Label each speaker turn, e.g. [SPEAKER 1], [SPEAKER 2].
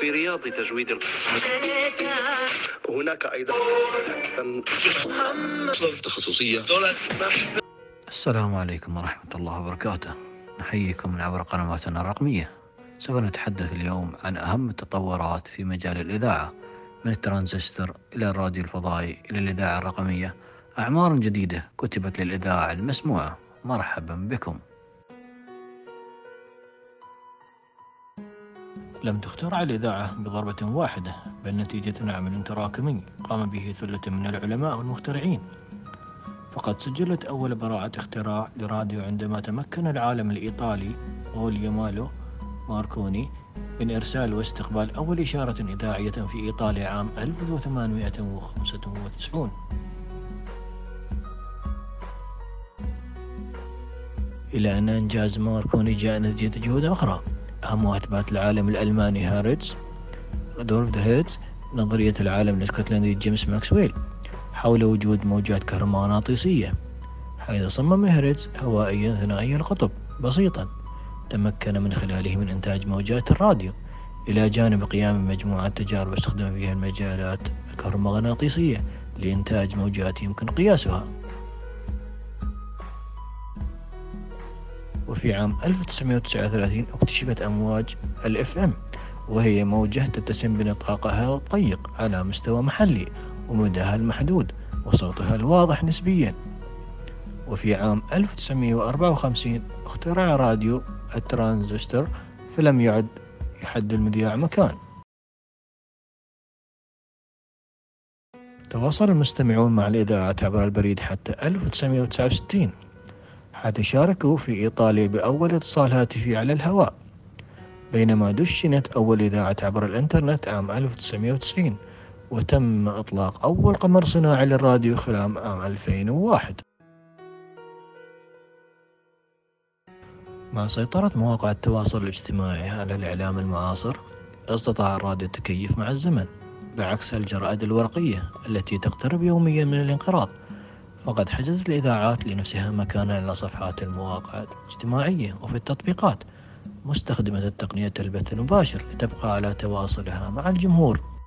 [SPEAKER 1] في رياض تجويد.
[SPEAKER 2] هناك أيضا
[SPEAKER 3] تخصصية.
[SPEAKER 4] السلام عليكم ورحمة الله وبركاته. نحييكم من عبر قنواتنا الرقمية. سوف نتحدث اليوم عن أهم التطورات في مجال الإذاعة من الترانزستور إلى الراديو الفضائي إلى الإذاعة الرقمية. أعمار جديدة كتبت للإذاعة المسموعة. مرحبا بكم. لم تخترع الإذاعة بضربة واحدة بل نتيجة عمل تراكمي قام به ثلة من العلماء والمخترعين. فقد سجلت أول براعة اختراع لراديو عندما تمكن العالم الإيطالي غوليومالو ماركوني من إرسال واستقبال أول إشارة إذاعية في إيطاليا عام 1895 إلى أن إنجاز ماركوني جاء نتيجة جهود أخرى. أهمها إثبات العالم الألماني هارتز رودولف هيرتز نظرية العالم الإسكتلندي جيمس ماكسويل حول وجود موجات كهرومغناطيسية. حيث صمم هيرتز هوائيا ثنائي القطب. بسيطا تمكن من خلاله من إنتاج موجات الراديو إلى جانب قيام مجموعة تجارب استخدم فيها المجالات الكهرومغناطيسية لإنتاج موجات يمكن قياسها. وفي عام 1939 اكتشفت أمواج ال FM وهي موجة تتسم بنطاقها الضيق على مستوى محلي ومداها المحدود وصوتها الواضح نسبيا. وفي عام 1954 اخترع راديو الترانزستور فلم يعد يحد المذياع مكان. تواصل المستمعون مع الإذاعة عبر البريد حتى 1969 حيث شاركوا في إيطاليا بأول اتصال هاتفي على الهواء بينما دشنت أول إذاعة عبر الإنترنت عام 1990 وتم إطلاق أول قمر صناعي للراديو خلال عام 2001 مع سيطرة مواقع التواصل الاجتماعي على الإعلام المعاصر استطاع الراديو التكيف مع الزمن بعكس الجرائد الورقية التي تقترب يوميا من الانقراض فقد حجزت الإذاعات لنفسها مكانا على صفحات المواقع الاجتماعية وفي التطبيقات مستخدمة التقنية البث المباشر لتبقى على تواصلها مع الجمهور.